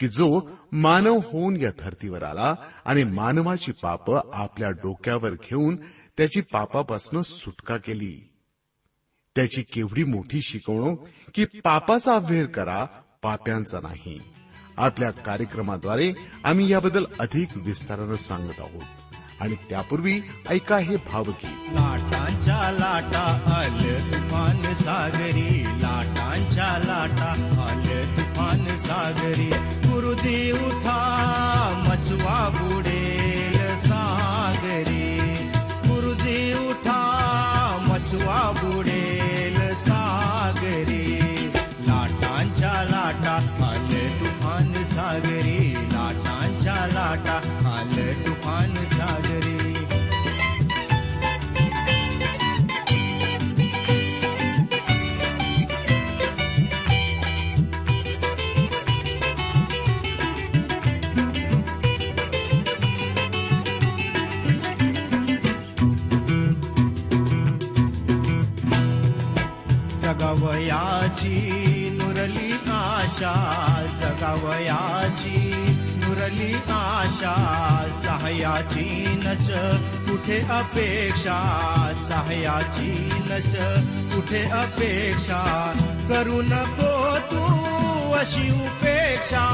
की जो मानव होऊन या धर्तीवर आला आणि मानवाची पाप आपल्या डोक्यावर घेऊन त्याची पापापासून सुटका केली. त्याची केवढी मोठी शिकवणूक की पापाचा अभ्यर करा पाप्यांचा नाही. आपल्या कार्यक्रमाद्वारे आम्ही याबद्दल अधिक विस्तारानं सांगत आहोत. आणि त्यापूर्वी ऐका हे भावगीत. लाटांच्या लाटा आल तुफान सागरी. लाटांच्या लाटा आल तुफान सागरी. गुरुजी उठा मचवा बुडेल सागरी. गुरुजी उठा मचवा बुडेल सागरी. लाटांच्या लाटा आल तुफान सागरी. लाटांच्या लाटा आल तुफान सागरी. आशा जगावयाची मुरली आशा सहायाची नच कुठे अपेक्षा सहायाची नच कुठे अपेक्षा? करू नको तू अशी उपेक्षा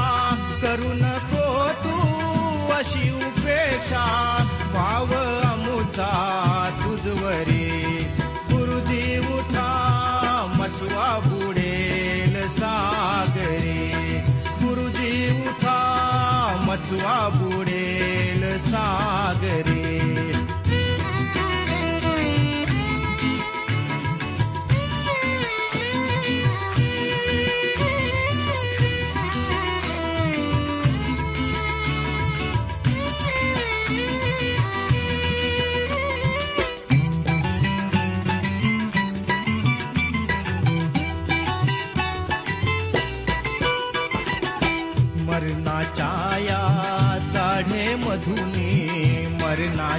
करू नको तू अशी उपेक्षा. पाव अमुचा तुझवरी बुडेल सागरे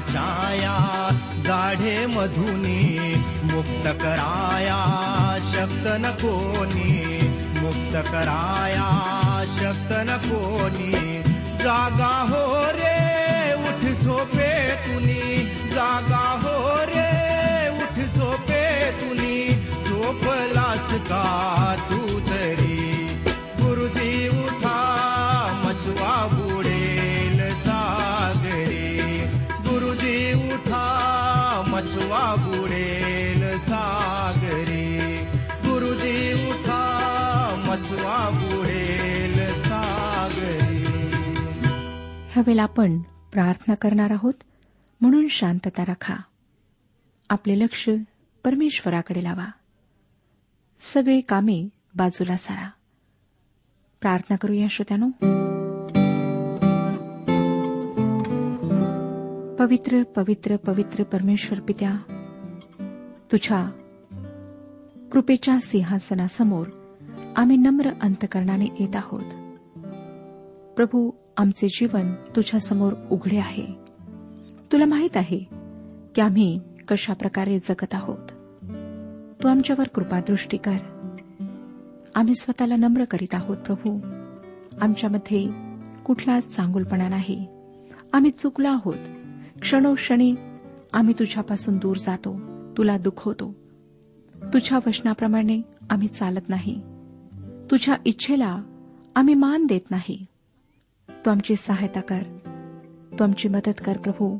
छाया गाढे मधुनी मुक्त कराया शक्त न कोणी मुक्त कराया शक्त न कोणी जागा हो रे उठ झोपे तुनी. जागा हो रे उठ झोपे तुनी. झोपलास का तू तरी? ह्यावेळेला आपण प्रार्थना करणार आहोत. म्हणून शांतता राखा. आपले लक्ष परमेश्वराकडे लावा. सगळे कामे बाजूला सारा. प्रार्थना करूया श्रोत्यानो. पवित्र पवित्र पवित्र परमेश्वर पित्या तुझ्या कृपेच्या सिंहासनासमोर आम्ही नम्र अंतकरणाने येत आहोत. प्रभू आमचे जीवन तुझ्यासमोर उघडे आहे. तुला माहीत आहे की आम्ही कशा प्रकारे जगत आहोत. तू आमच्यावर कृपादृष्टी कर. आम्ही स्वतःला नम्र करीत आहोत प्रभू. आमच्यामध्ये कुठलाच चांगुलपणा नाही. आम्ही चुकलो आहोत. क्षणोक्षणी आम्ही तुझ्यापासून दूर जातो. तुला दुखवतो. तुझ्या वचनाप्रमाणे आम्ही चालत नाही. तुझ्या इच्छेला आम्ही मान देत नाही. तू आमची सहायता कर. तू आमची मदत कर प्रभू.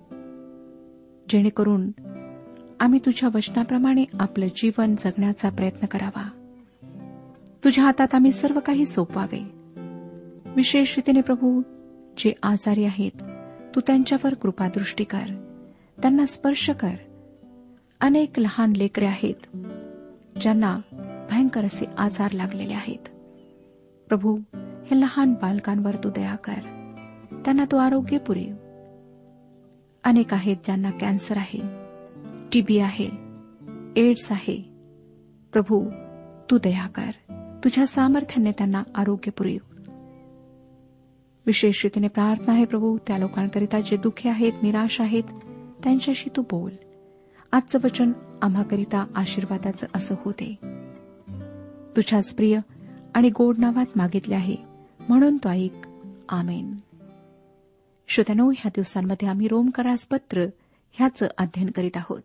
जेणेकरून आम्ही तुझ्या वचनाप्रमाणे आपलं जीवन जगण्याचा प्रयत्न करावा. तुझ्या हातात आम्ही सर्व काही सोपवावे. विशेष रीतीने प्रभू जे आजारी आहेत तू त्यांच्यावर कृपादृष्टी कर. त्यांना स्पर्श कर. अनेक लहान लेकरे आहेत ज्यांना भयंकर असे आजार लागलेले आहेत. प्रभू हे लहान बालकांवर तू दया कर. त्यांना तो आरोग्य पुरेल. अनेक आहेत ज्यांना कॅन्सर आहे टीबी आहे एड्स आहे. प्रभू तू दया कर. तुझ्या सामर्थ्याने त्यांना आरोग्य पुरेव विशेष रीतीने प्रार्थना आहे प्रभू. त्या लोकांकरिता जे दुःखी आहेत निराश आहेत त्यांच्याशी तू बोल. आजचं वचन आम्हाकरिता आशीर्वादाचं असं होते तुझ्याच प्रिय आणि गोड नावात मागितले आहे. म्हणून तो ऐक. आमेन. श्रोत्यानो ह्या दिवसांमध्ये आम्ही रोमकरास पत्र ह्याचं अध्ययन करीत आहोत.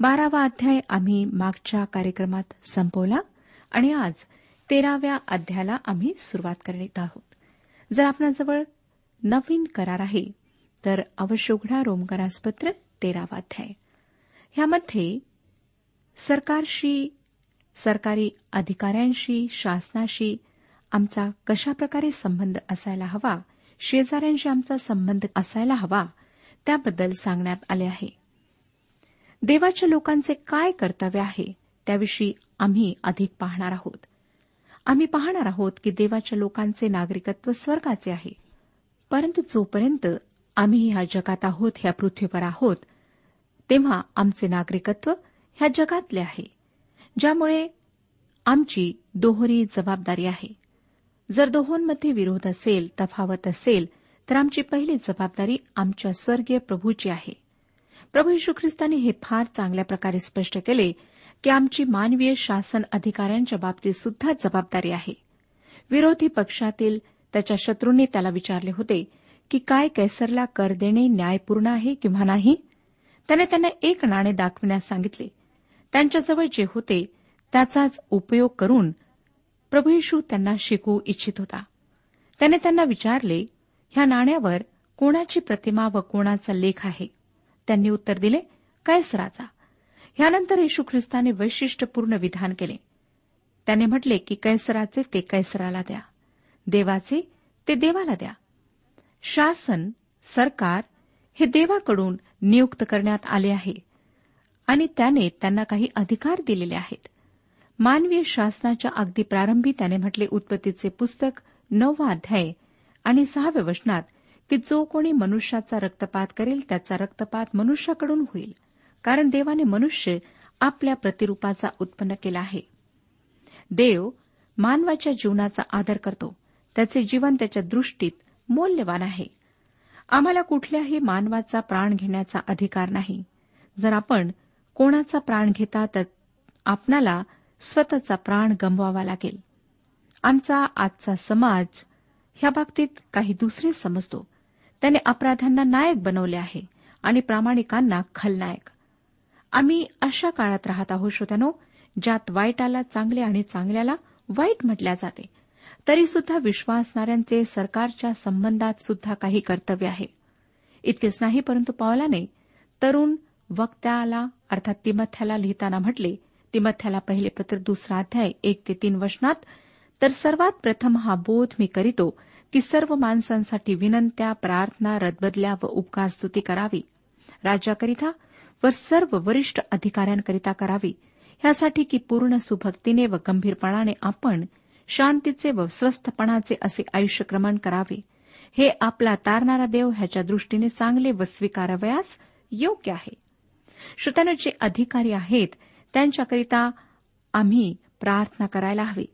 बारावा अध्याय आम्ही मागच्या कार्यक्रमात संपवला आणि आज तेराव्या अध्यायाला आम्ही सुरुवात करीत आहोत. जर आपणाजवळ नवीन करार आहे तर अवश्य उघडा रोमकरासपत्र तेरावा अध्याय. ह्यामध्ये सरकारशी सरकारी अधिकाऱ्यांशी शासनाशी आमचा कशाप्रकारे संबंध असायला हवा शेजाऱ्यांशी आमचा संबंध असायला हवा त्याबद्दल सांगण्यात आले आहे. देवाच्या लोकांचे काय कर्तव्य आहे त्याविषयी आम्ही अधिक पाहणार आहोत. आम्ही पाहणार आहोत की देवाच्या लोकांचे नागरिकत्व स्वर्गाचे आहे. परंतु जोपर्यंत आम्ही ह्या जगात आहोत ह्या पृथ्वीवर आहोत तेव्हा आमचे नागरिकत्व ह्या जगातले आहे ज्यामुळे आमची दोहरी जबाबदारी आहे. जर दोहोंमध्ये विरोध असेल तफावत असेल तर आमची पहिली जबाबदारी आमच्या स्वर्गीय प्रभूची आहे. प्रभू यशू ख्रिस्तांनी हे फार चांगल्या प्रकारे स्पष्ट केले की आमची मानवीय शासन अधिकाऱ्यांच्या बाबतीत सुद्धा जबाबदारी आहे. विरोधी पक्षातील त्याच्या शत्रूंनी त्याला विचारले होते की काय कैसरला कर देणे न्यायपूर्ण आहे किंवा नाही? त्याने त्यांना एक नाणे दाखविण्यास सांगितले. त्यांच्याजवळ जे होते त्याचाच उपयोग करून प्रभू येशू त्यांना शिकवू इच्छित होता. त्याने त्यांना विचारले ह्या नाण्यावर कोणाची प्रतिमा व कोणाचा लेख आहे? त्यांनी उत्तर दिले कैसराचा ह्यानंतर येशू ख्रिस्ताने वैशिष्ट्यपूर्ण विधान केले. त्याने म्हटले की कैसराचे ते कैसराला द्या. देवाचे ते देवाला द्या. शासन सरकार हे देवाकडून नियुक्त करण्यात आले आहे आणि त्याने त्यांना काही अधिकार दिलेले आहेत. मानवीय शासनाच्या अगदी प्रारंभी त्याने म्हटले उत्पत्तीचे पुस्तक नववा अध्याय आणि सहाव्या वचनात की जो कोणी मनुष्याचा रक्तपात करेल त्याचा रक्तपात मनुष्याकडून होईल कारण देवाने मनुष्य आपल्या प्रतिरूपाचा उत्पन्न केला आहे. देव मानवाच्या जीवनाचा आदर करतो. त्याचे जीवन त्याच्या दृष्टीत मौल्यवान आहे. आम्हाला कुठल्याही मानवाचा प्राण घेण्याचा अधिकार नाही. जर आपण कोणाचा प्राण घेता तर आपणाला स्वतःचा प्राण गमवावा लागेल. आमचा आजचा समाज ह्या बाबतीत काही दुसरे समजतो. त्याने अपराध्यांना नायक बनवले आहे आणि प्रामाणिकांना खलनायक. आम्ही अशा काळात राहत आहोत श्रोत्यानो ज्यात वाईटाला चांगले आणि चांगल्याला वाईट म्हटल्या जाते. तरी सुद्धा विश्वासणाऱ्यांचे सरकारच्या संबंधात सुद्धा काही कर्तव्य आहे. इतकेच नाही परंतु पावलाने तरुण वक्त्याला अर्थात तिमथ्याला लिहिताना म्हटले तिमथ्याला पहिले पत्र दुसरा अध्याय एक ते तीन वचनात तर सर्वात प्रथम हा बोध मी करीतो की सर्व माणसांसाठी विनंत्या प्रार्थना रदबदल्या व उपकार स्तुती करावी. राज्याकरिता व सर्व वरिष्ठ अधिकाऱ्यांकरिता करावी. ह्यासाठी की पूर्ण सुभक्तीने व गंभीरपणाने आपण शांतीचे व स्वस्थपणाचे असे आयुष्यक्रमण करावे. हे आपला तारणारा देव ह्याच्या दृष्टीने चांगले व स्वीकारावयास योग्य आहे. श्रोत्यानं जे अधिकारी आहेत त्यांच्याकरिता आम्ही प्रार्थना करायला हवी.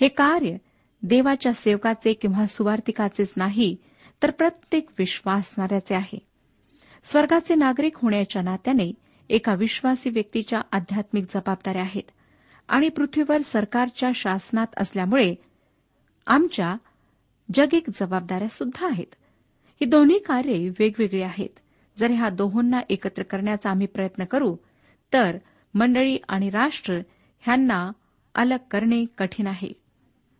हे कार्य देवाच्या सेवकाचे किंवा सुवार्थिकाचेच नाही तर प्रत्येक विश्वासणाऱ्याचे आहे. स्वर्गाचे नागरिक होण्याच्या नात्याने एका विश्वासी व्यक्तीच्या आध्यात्मिक जबाबदाऱ्या आहेत आणि पृथ्वीवर सरकारच्या शासनात असल्यामुळे आमच्या जगिक जबाबदाऱ्या सुद्धा आहेत. ही दोन्ही कार्ये वेगवेगळी आहेत. जर ह्या दोहोंना एकत्र करण्याचा आम्ही प्रयत्न करू तर मंडळी आणि राष्ट्र ह्यांना अलग करणे कठीण आहे.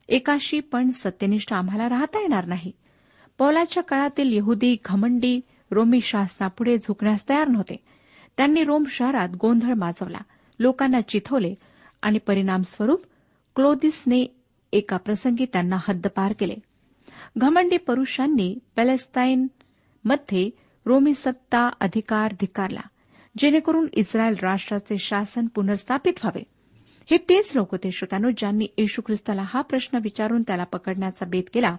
एकाशी पण सत्यनिष्ठ आम्हाला राहता येणार नाही. पौलाच्या काळातील यहुदी घमंडी रोमी शासनापुढे झुकण्यास तयार नव्हते. त्यांनी रोम शहरात गोंधळ माजवला. लोकांना चिथवले आणि परिणामस्वरूप क्लोदिसने एका प्रसंगी त्यांना हद्दपार केले. घमंडी पुरुषांनी पॅलेस्ताईन मध्ये रोमी सत्ता अधिकार धिकारला. जेणेकरून इस्रायल राष्ट्राचे शासन पुनर्स्थापित व्हावे. हे तेच लोक होते श्रोतानो ज्यांनी येशू ख्रिस्ताला हा प्रश्न विचारून त्याला पकडण्याचा बेत केला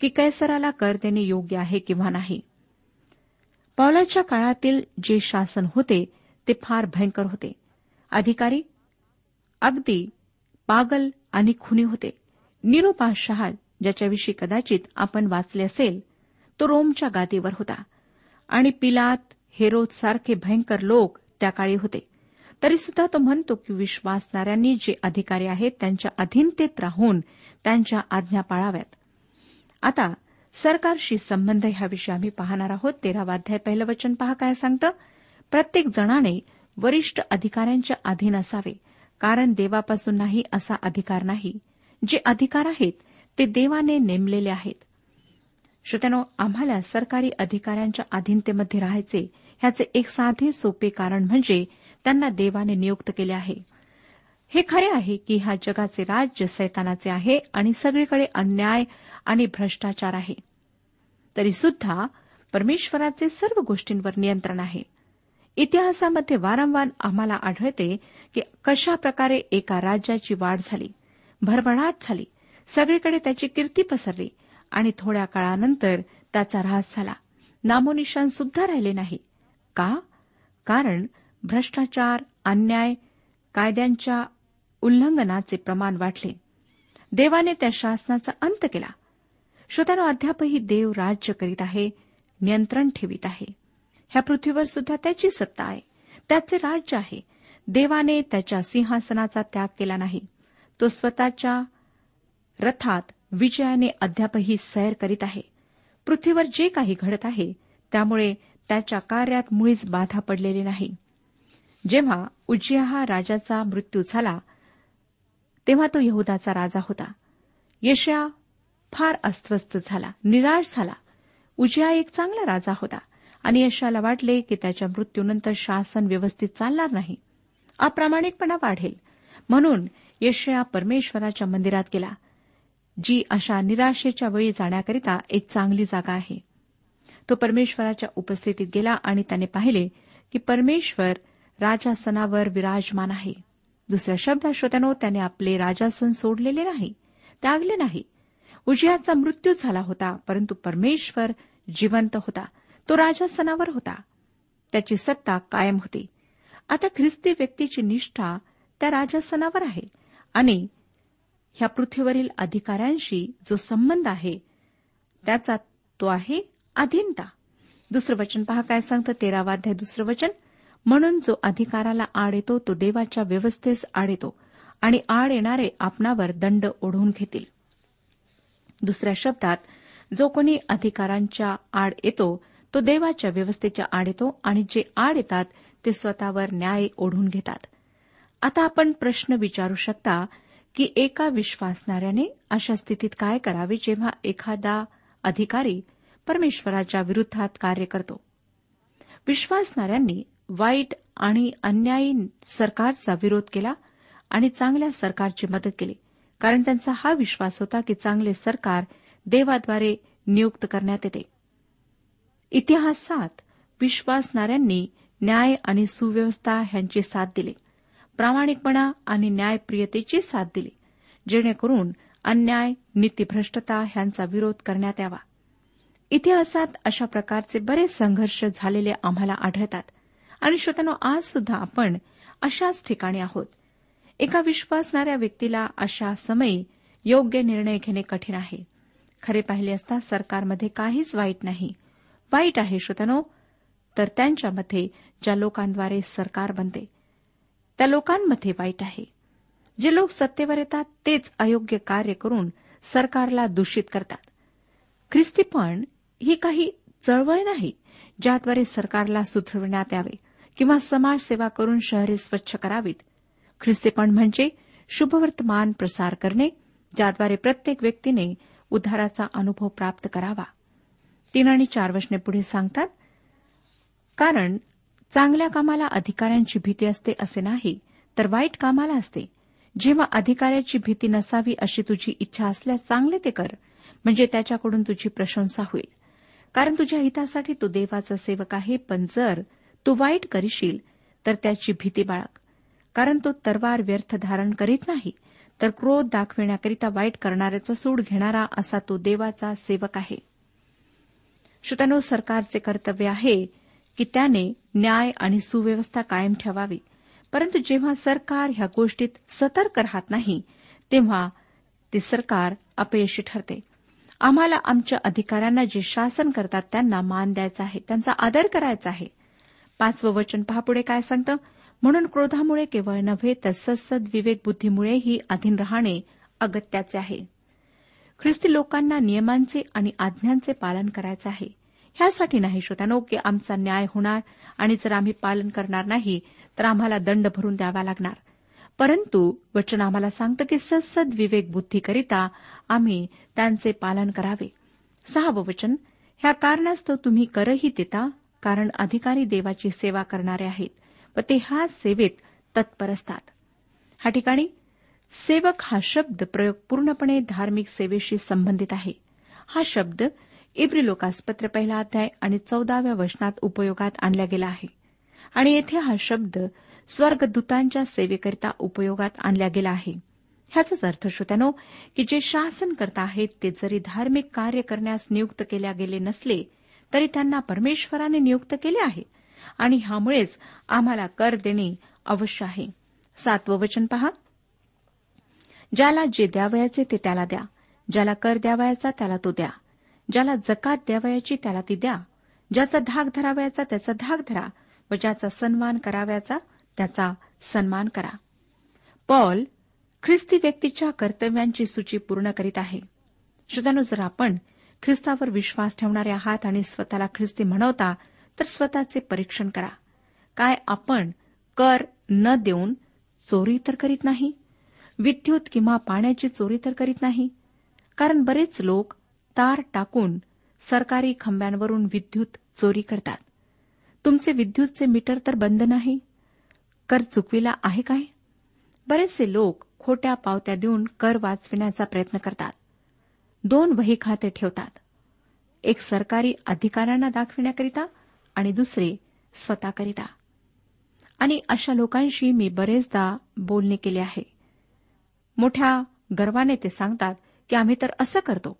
की कैसराला कर देणे योग्य आहे किंवा नाही. पावलाच्या काळातील जे शासन होते ते फार भयंकर होते. अधिकारी अगदी पागल आणि खुनी होते. निरोपाशहा ज्याच्याविषयी कदाचित आपण वाचले असेल तो रोमच्या गादीवर होता. आणि पिलात हेरोदसारखे भयंकर लोक त्या काळी होते. तरीसुद्धा तो म्हणतो की विश्वासणाऱ्यांनी जे अधिकारी आहेत त्यांच्या अधीनतेत राहून त्यांच्या आज्ञा पाळाव्यात. आता सरकारशी संबंध ह्याविषयी आम्ही पाहणार आहोत. तेरावाध्याय पहिलं वचन पहा काय सांगतं? प्रत्येक जणाने वरिष्ठ अधिकाऱ्यांच्या अधीन असावे कारण देवापासून नाही असा अधिकार नाही. जे अधिकार आहेत ते देवाने नेमलेले आहेत. श्रोत्यानो आम्हाला सरकारी अधिकाऱ्यांच्या अधीनतेमध्ये राहायचे ह्याचे एक साधे सोपे कारण म्हणजे त्यांना देवाने नियुक्त केले आहे. हे खरे आहे की ह्या जगाचे राज्य सैतानाचे आहे आणि सगळीकडे अन्याय आणि भ्रष्टाचार आहे. तरी सुद्धा परमेश्वराचे सर्व गोष्टींवर नियंत्रण आहे. इतिहासामध्ये वारंवार आम्हाला आढळते की कशा प्रकारे एका राज्याची वाढ झाली भरभराट झाली सगळीकडे त्याची कीर्ती पसरली आणि थोड्या काळानंतर त्याचा ऱ्हास झाला. नामोनिशान सुद्धा राहिले नाही. का? कारण भ्रष्टाचार अन्याय कायद्यांच्या उल्लंघनाचे प्रमाण वाढले. देवाने त्या शासनाचा अंत केला. श्रोत्यानो अद्यापही देव राज्य करीत आहे नियंत्रण ठेवित आहे. ह्या पृथ्वीवर सुद्धा त्याची सत्ता आहे. त्याचे राज्य आहे. देवाने त्याच्या सिंहासनाचा त्याग केला नाही. तो स्वतःच्या रथात विजयाने अद्यापही सैर करीत आहे. पृथ्वीवर जे काही घडत आहे त्यामुळे त्याच्या कार्यात मुळीच बाधा पडलेली नाही. जेव्हा उज्जिया हा राजाचा मृत्यू झाला तेव्हा तो यहुदाचा राजा होता. यशया फार अस्वस्थ झाला निराश झाला. उजिया एक चांगला राजा होता आणि यशाला वाटले की त्याच्या मृत्यूनंतर शासन व्यवस्थित चालणार नाही. अप्रामाणिकपणा वाढेल. म्हणून यशया परमेश्वराच्या मंदिरात गेला जी अशा निराशेच्या वेळी जाण्याकरिता एक चांगली जागा आहे. तो परमेश्वराच्या उपस्थितीत गेला आणि त्याने पाहिले की परमेश्वर राजासनावर विराजमान आहे. दुसऱ्या शब्दात श्रोत्यानो त्याने आपले राजासन सोडलेले नाही त्यागले नाही. उजियाचा मृत्यू झाला होता परंतु परमेश्वर जिवंत होता. तो राजासनावर होता. त्याची सत्ता कायम होती. आता ख्रिस्ती व्यक्तीची निष्ठा त्या राजासनावर आहे आणि ह्या पृथ्वीवरील अधिकाऱ्यांशी जो संबंध आहे त्याचा तो आहे अधीनता. दुसरं वचन पहा काय सांगतं? तेरावाध्याय दुसरं वचन. म्हणून जो अधिकाराला आड येतो तो देवाच्या व्यवस्थेस आड येतो आणि आड येणारे आपणावर दंड ओढवून घेतील. दुसऱ्या शब्दात जो कोणी अधिकारांच्या आड येतो तो देवाच्या व्यवस्थेच्या आड येतो आणि जे आड येतात ते स्वतःवर न्याय ओढून घेतात. आता आपण प्रश्न विचारू शकता की एका विश्वासणाऱ्याने अशा स्थितीत काय करावे जेव्हा एखादा अधिकारी परमेश्वराच्या विरुद्धात कार्य करतो. विश्वासणाऱ्यांनी वाईट आणि अन्यायी सरकारचा विरोध केला आणि चांगल्या सरकारची मदत केली. कारण त्यांचा हा विश्वास होता की चांगले सरकार देवाद्वारे नियुक्त करण्यात येते. इतिहासात विश्वासणाऱ्यांनी न्याय आणि सुव्यवस्था ह्यांची साथ दिली. प्रामाणिकपणा आणि न्यायप्रियतेची साथ दिली. जेणेकरून अन्याय नीतीभ्रष्टता ह्यांचा विरोध करण्यात यावा. इतिहासात अशा प्रकारचे बरेच संघर्ष झालेले आम्हाला आढळतात. आणि श्रोत्यानो आज सुद्धा आपण अशाच ठिकाणी आहोत. एका विश्वासणाऱ्या व्यक्तीला अशा समयी योग्य निर्णय घेणे कठीण आहे. खरे पाहिले असता सरकारमध्ये काहीच वाईट नाही. वाईट आहे श्रोतनो तर त्यांच्यामध्ये ज्या लोकांद्वारे सरकार बनते त्या लोकांमध्ये वाईट आहे. जे लोक सत्तेवर येतात तेच अयोग्य कार्य करून सरकारला दूषित करतात. ख्रिस्ती पण ही काही चळवळ नाही ज्याद्वारे सरकारला सुधरविण्यात यावे किंवा समाजसेवा करून शहरे स्वच्छ करावीत. ख्रिस्तीपण म्हणजे शुभवर्तमान प्रसार करणे ज्याद्वारे प्रत्येक व्यक्तीने उद्धाराचा अनुभव प्राप्त करावा. तीन आणि चार वचने पुढे सांगतात कारण चांगल्या कामाला अधिकाऱ्यांची भीती असते असे नाही तर वाईट कामाला असते. जेव्हा अधिकाऱ्याची भीती नसावी अशी तुझी इच्छा असल्यास चांगले ते कर म्हणजे त्याच्याकडून तुझी प्रशंसा होईल. कारण तुझ्या हितासाठी तो देवाचा सेवक आहे पण जर तू वाईट करीशील तर त्याची भीती बाळग. कारण तो तरवार व्यर्थ धारण करीत नाही तर क्रोध दाखविण्याकरिता वाईट करणाऱ्याचा सूड घेणारा असा तो देवाचा सेवक आहे. श्रोत्यानो सरकारचे कर्तव्य आहे की त्याने न्याय आणि सुव्यवस्था कायम ठेवावी. परंतु जेव्हा सरकार ह्या गोष्टीत सतर्क राहत नाही तेव्हा ते सरकार अपयशी ठरते. आम्हाला आमच्या अधिकाऱ्यांना जे शासन करतात त्यांना मान द्यायचा आहे त्यांचा आदर करायचा आहे. पाचवं वचन पहा पुढे काय सांगतं? म्हणून क्रोधामुळे केवळ नव्हे तर सत्सद विवेक बुद्धीमुळेही अधीन राहणे अगत्याचे आहे. ख्रिस्ती लोकांना नियमांचे आणि आज्ञांचे पालन करायचे आहे. ह्यासाठी नाही श्रोत्यानो की आमचा न्याय होणार आणि जर आम्ही पालन करणार नाही तर आम्हाला दंड भरून द्यावा लागणार. परंतु वचन आम्हाला सांगतं की सत्सद विवेक बुद्धीकरिता आम्ही त्यांचे पालन करावे. सहावं वचन ह्या कारणास्तव तुम्ही करही देता कारण अधिकारी देवाची सेवा करणारे आहेत व ते ह्या सेवेत तत्पर असतात. हा ठिकाणी सेवक हा शब्द प्रयोग पूर्णपणे धार्मिक सेवेशी संबंधित आहे. हा शब्द इब्री लोकासपत्र पहिला अध्याय आणि चौदाव्या वचनात उपयोगात आणला गेला आहे. आणि येथे हा शब्द स्वर्गदूतांच्या सेवेकरिता उपयोगात आणला गेला आहे. ह्याचाच अर्थ श्रोत्यानो की जे शासन करता आहेत ते जरी धार्मिक कार्य करण्यास नियुक्त केल्या गेले नसले तरी त्यांना परमेश्वराने नियुक्त केले आहे. आणि ह्यामुळेच आम्हाला कर देणे अवश्य आहे. सातवं वचन पहा. ज्याला जे द्यावयाचे ते त्याला द्या. ज्याला कर द्यावयाचा त्याला तो द्या. ज्याला जकात द्यावयाची त्याला ती द्या. ज्याचा धाक धरावयाचा त्याचा धाक धरा. व ज्याचा सन्मान करावयाचा त्याचा सन्मान करा. पॉल ख्रिस्ती व्यक्तीच्या कर्तव्यांची सूची पूर्ण करीत आहे. श्रोत्यानो जर आपण ख्रिस्तावर विश्वास ठेवणारे आहात आणि स्वतःला ख्रिस्ती म्हणवता तर स्वतःचे परीक्षण करा. काय आपण कर न देऊन चोरी तर करीत नाही? विद्युत किंवा पाण्याची चोरी तर करीत नाही? कारण बरेच लोक तार टाकून सरकारी खांब्यांवरून विद्युत चोरी करतात. तुमचे विद्युतचे मीटर तर बंद नाही? कर चुकविला आहे काय? बरेचसे लोक खोट्या पावत्या देऊन कर वाचविण्याचा प्रयत्न करतात. दोन वही खाते ठेवतात. एक सरकारी अधिकाऱ्यांना दाखविण्याकरिता आणि दुसरे स्वतःकरिता. आणि अशा लोकांशी मी बरेचदा बोलणे केले आहे. मोठ्या गर्वाने ते सांगतात की आम्ही तर असं करतो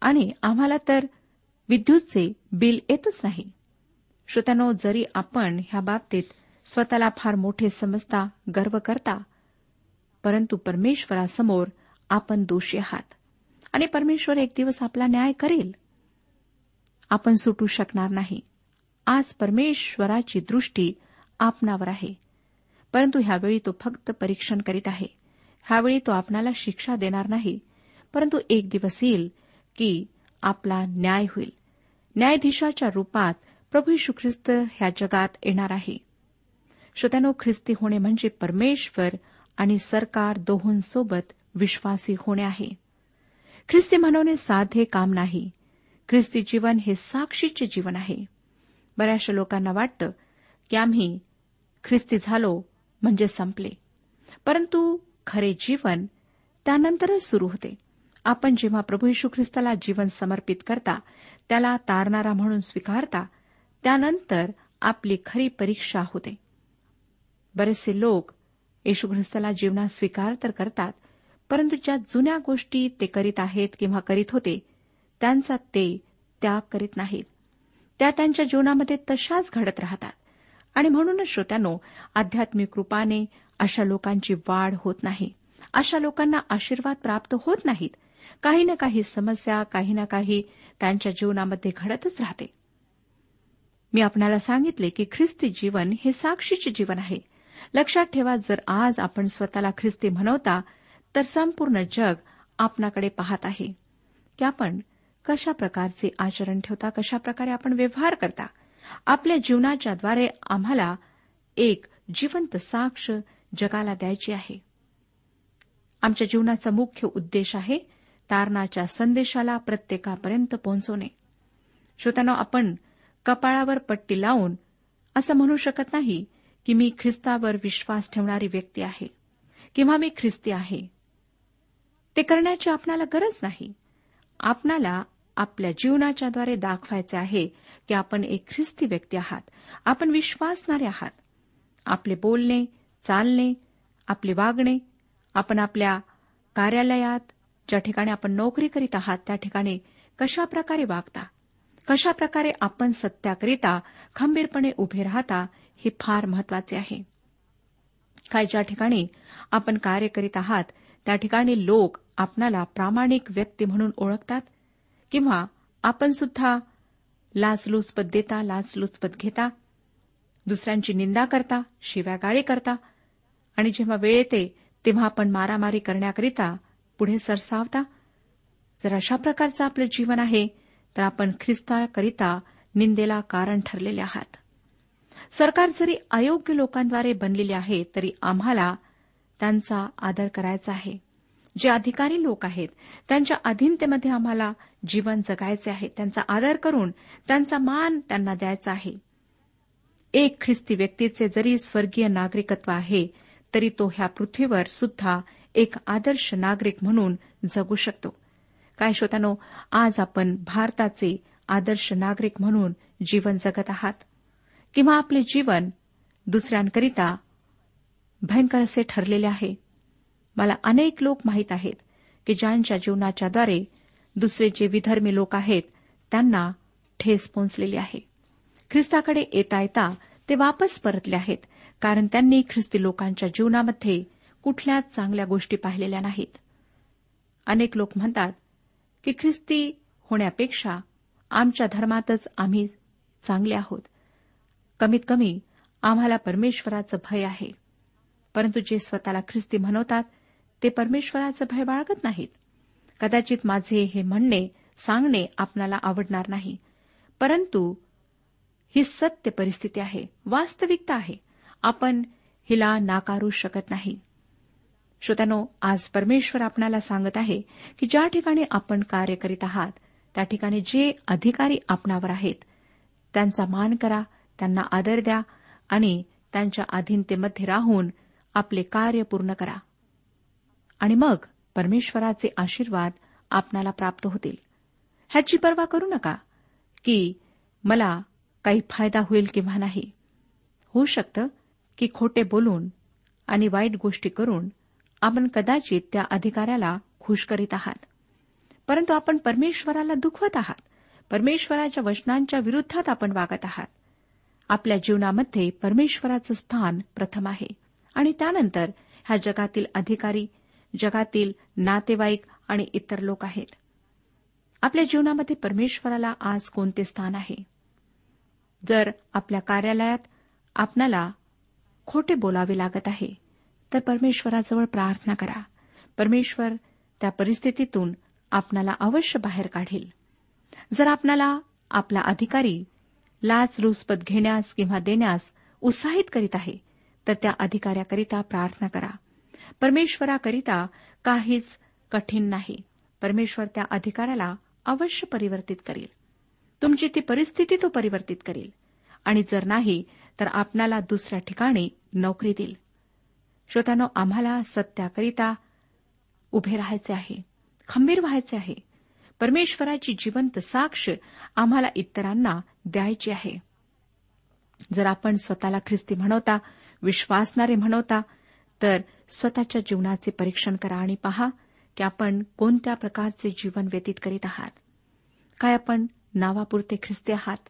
आणि आम्हाला तर विद्युतचे बिल येतच नाही. श्रोत्यानो जरी आपण ह्या बाबतीत स्वतःला फार मोठे समजता गर्व करता परंतु परमेश्वरासमोर आपण दोषी आहात. आणि परमेश्वर एक दिवस आपला न्याय करेल. आपण सुटू शकणार नाही. आज परमेश्वराची दृष्टी आपणावर आहे. परंतु ह्यावेळी तो फक्त परीक्षण करीत आहे. ह्यावेळी तो आपणाला शिक्षा देणार नाही. परंतु एक दिवस येईल की आपला न्याय होईल. न्यायाधीशाच्या रूपात प्रभू ख्रिस्त ह्या जगात येणार आहे. श्रोत्यानो ख्रिस्ती होणे म्हणजे परमेश्वर आणि सरकार दोहोंसोबत विश्वासी होणे आहे. ख्रिस्ती म्हणवणे साधे काम नाही. ख्रिस्ती जीवन हे साक्षीचे जीवन आहे. बऱ्याचशा लोकांना वाटतं की आम्ही ख्रिस्ती झालो म्हणजे संपले. परंतु खरे जीवन त्यानंतरच सुरू होते. आपण जेव्हा प्रभू यशू ख्रिस्ताला जीवन समर्पित करता त्याला तारणारा म्हणून स्वीकारता त्यानंतर आपली खरी परीक्षा होते. बरेचसे लोक येशू ख्रिस्ताला जीवनात स्वीकार तर करतात परंतु ज्या जुन्या गोष्टी ते करीत आहेत किंवा करीत होते त्यांचा ते त्याग करीत नाहीत. त्या त्यांच्या जीवनामध्ये तशाच घडत राहतात. आणि म्हणूनच श्रोत्यानो आध्यात्मिक कृपाने अशा लोकांची वाढ होत नाही. अशा लोकांना आशीर्वाद प्राप्त होत नाहीत. काही ना काही समस्या काही ना काही त्यांच्या जीवनामध्ये घडतच राहते. मी आपणाला सांगितले की ख्रिस्ती जीवन हे साक्षीचे जीवन आहे. लक्षात ठेवा जर आज आपण स्वतःला ख्रिस्ती म्हणवता तर संपूर्ण जग आपणाकडे पाहत आहे की आपण कशा प्रकारचे आचरण ठेवता कशा प्रकारे आपण व्यवहार करता. आपल्या जीवनाच्याद्वारे आम्हाला एक जिवंत साक्ष जगाला द्यायची आहे. आमच्या जीवनाचा मुख्य उद्देश आहे तारणाच्या संदेशाला प्रत्येकापर्यंत पोहोचवणे. श्रोत्यानो आपण कपाळावर पट्टी लावून असं म्हणू शकत नाही की मी ख्रिस्तावर विश्वास ठेवणारी व्यक्ती आहे किंवा मी ख्रिस्ती आहे. ते करण्याची आपणाला गरज नाही. आपणाला आपल्या जीवनाच्याद्वारे दाखवायचे आहे की आपण एक ख्रिस्ती व्यक्ती आहात. आपण विश्वासणारे आहात. आपले बोलणे चालणे आपले वागणे आपण आपल्या कार्यालयात ज्या ठिकाणी आपण नोकरी करीत आहात त्या ठिकाणी कशा प्रकारे वागता? कशा प्रकारे आपण सत्याकरिता खंबीरपणे उभे राहता? हे फार महत्त्वाचे आहे. काय ज्या ठिकाणी आपण कार्य करीत आहात त्या ठिकाणी लोक आपणाला प्रामाणिक व्यक्ती म्हणून ओळखतात किंवा आपण सुद्धा लाचलुचपत देता लाचलुचपत घेता दुसऱ्यांची निंदा करता शिव्यागाळी करता आणि जेव्हा वेळ येते तेव्हा आपण मारामारी करण्याकरिता पुढे सरसावता. जर अशा प्रकारचं आपलं जीवन आहे तर आपण ख्रिस्ताकरिता निंदेला कारण ठरलेले आहात. सरकार जरी अयोग्य लोकांद्वारे बनलेले आहे तरी आम्हाला त्यांचा आदर करायचा आहे. जे अधिकारी लोक आहेत त्यांच्या अधीनतेमध्ये आम्हाला जीवन जगायचे आहे. त्यांचा आदर करून त्यांचा मान त्यांना द्यायचा आहे. एक ख्रिस्ती व्यक्तीचे जरी स्वर्गीय नागरिकत्व आहे तरी तो ह्या पृथ्वीवर सुद्धा एक आदर्श नागरिक म्हणून जगू शकतो. काय श्रोतानो आज आपण भारताचे आदर्श नागरिक म्हणून जीवन जगत आहात. किंवा आपले जीवन दुसऱ्यांकरिता भयंकर असे ठरलेले आहे. मला अनेक लोक माहीत आहेत की ज्यांच्या जीवनाच्याद्वारे दुसरे जे विधर्मी लोक आहेत त्यांना ठेस पोचलेली आहे. ख्रिस्ताकडे येता येता ते वापस परतले आहेत कारण त्यांनी ख्रिस्ती लोकांच्या जीवनामध्ये कुठल्याच चांगल्या गोष्टी पाहिलेल्या नाहीत. अनेक लोक म्हणतात की ख्रिस्ती होण्यापेक्षा आमच्या धर्मातच आम्ही चांगले आहोत. कमीत कमी आम्हाला परमेश्वराचं भय आहे. परंतु जे स्वतःला ख्रिस्ती म्हणवतात ते परमेश्वराचं भय बाळगत नाहीत. कदाचित माझे हे म्हणणे सांगणे आपणाला आवडणार नाही. परंतु ही सत्य परिस्थिती आहे वास्तविकता आहे. आपण हिला नाकारू शकत नाही. श्रोत्यानो आज परमेश्वर आपणाला सांगत आहे की ज्या ठिकाणी आपण कार्य करीत आहात त्या ठिकाणी जे अधिकारी आपणावर आहेत त्यांचा मान करा त्यांना आदर द्या आणि त्यांच्या अधीनतेमध्ये राहून आपले कार्य पूर्ण करा. आणि मग परमेश्वराचे आशीर्वाद आपणाला प्राप्त होतील. ह्याची पर्वा करू नका की मला काही फायदा होईल किंवा नाही. होऊ शकतं की खोटे बोलून आणि वाईट गोष्टी करून आपण कदाचित त्या अधिकाऱ्याला खुश करीत आहात. परंतु आपण परमेश्वराला दुखवत आहात. परमेश्वराच्या वचनांच्या विरुद्धात आपण वागत आहात. आपल्या जीवनामध्ये परमेश्वराचं स्थान प्रथम आहे. आणि त्यानंतर ह्या जगातील अधिकारी जगातील नातेवाईक आणि इतर लोक आहेत. आपल्या जीवनामध्ये परमेश्वराला आज कोणते स्थान आहे? जर आपल्या कार्यालयात आपणाला खोटे बोलावे लागत आहे तर परमेश्वराजवळ प्रार्थना करा. परमेश्वर त्या परिस्थितीतून आपणाला अवश्य बाहेर काढेल. जर आपणाला आपला अधिकारी लाच लुचपत घेण्यास किंवा देण्यास उत्साहित करीत आहे तर त्या अधिकाऱ्याकरिता प्रार्थना करा. परमेश्वराकरिता काहीच कठीण नाही. परमेश्वर त्या अधिकाऱ्याला अवश्य परिवर्तित करेल. तुमची ती परिस्थिती तो परिवर्तित करेल. आणि जर नाही तर आपणाला दुसऱ्या ठिकाणी नोकरी देईल. श्रोत्यानो आम्हाला सत्याकरिता उभे राहायचे आहे खंबीर व्हायचे आहे. परमेश्वराची जिवंत साक्ष आम्हाला इतरांना द्यायची आहे. जर आपण स्वतःला ख्रिस्ती म्हणवता विश्वासणारे म्हणवता तर स्वतःच्या जीवनाचे परीक्षण करा आणि पहा की आपण कोणत्या प्रकारचे जीवन व्यतीत करीत आहात. काय आपण नावापुरते ख्रिस्ती आहात?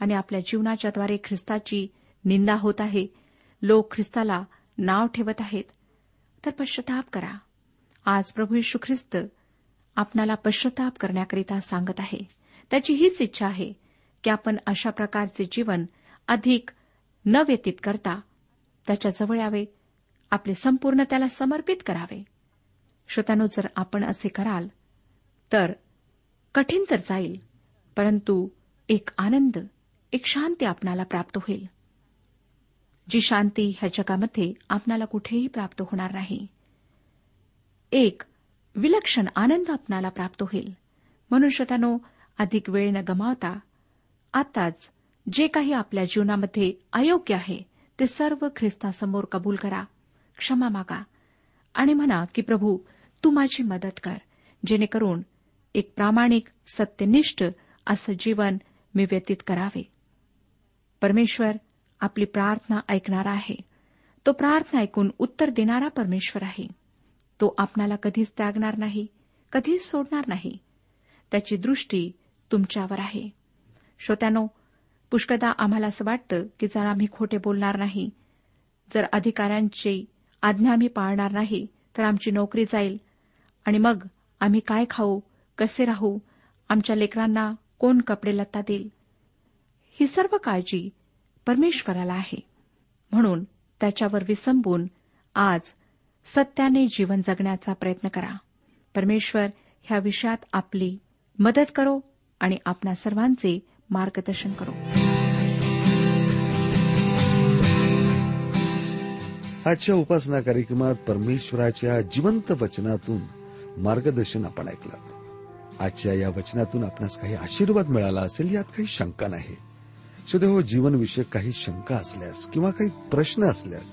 आणि आपल्या जीवनाच्याद्वारे ख्रिस्ताची निंदा होत आहे? लोक ख्रिस्ताला नाव ठेवत आहेत? तर पश्चाताप करा. आज प्रभू यशू ख्रिस्त आपणाला पश्चाताप करण्याकरिता सांगत आहे. त्याची हीच इच्छा आहे की आपण अशा प्रकारचे जीवन अधिक न व्यतीत करता त्याच्याजवळ यावे आपले संपूर्ण त्याला समर्पित करावे. श्रोत्यानो जर आपण असे कराल तर कठीण तर जाईल परंतु एक आनंद एक शांती आपणाला प्राप्त होईल. जी शांती ह्या जगामध्ये आपणाला कुठेही प्राप्त होणार नाही. एक विलक्षण आनंद आपणाला प्राप्त होईल. म्हणून श्रोत्यानो अधिक वेळ न गमावता आताच जे काही आपल्या जीवनामध्ये अयोग्य आहे ते सर्व ख्रिस्तासमोर कबूल करा क्षमा मागा आणि म्हणा की प्रभू तू माझी मदत कर जेणेकरून एक प्रामाणिक सत्यनिष्ठ असं जीवन मी व्यतीत करावे. परमेश्वर आपली प्रार्थना ऐकणारा आहे. तो प्रार्थना ऐकून उत्तर देणारा परमेश्वर आहे. तो आपणाला कधीच त्यागणार नाही कधीच सोडणार नाही. त्याची दृष्टी तुमच्यावर आहे. श्रोत्यानो पुष्कळदा आम्हाला असं वाटतं की जर आम्ही खोटे बोलणार नाही जर अधिकाऱ्यांची आज्ञा आम्ही पाळणार नाही तर आमची नोकरी जाईल. आणि मग आम्ही काय खाऊ कसे राहू आमच्या लेकरांना कोण कपडे लत्ता देईल? ही सर्व काळजी परमेश्वराला आहे. म्हणून त्याच्यावर विसंबून आज सत्याने जीवन जगण्याचा प्रयत्न करा. परमेश्वर ह्या विषयात आपली मदत करो आणि आपणा सर्वांचे मार्गदर्शन करो. आजच्या उपासना कार्यक्रमात परमेश्वराच्या जिवंत वचनातून मार्गदर्शन आपण ऐकलं. आजच्या या वचनातून आपणास काही आशीर्वाद मिळाला असेल यात काही शंका नाही. सुदैव हो, जीवनविषयक काही शंका असल्यास किंवा काही प्रश्न असल्यास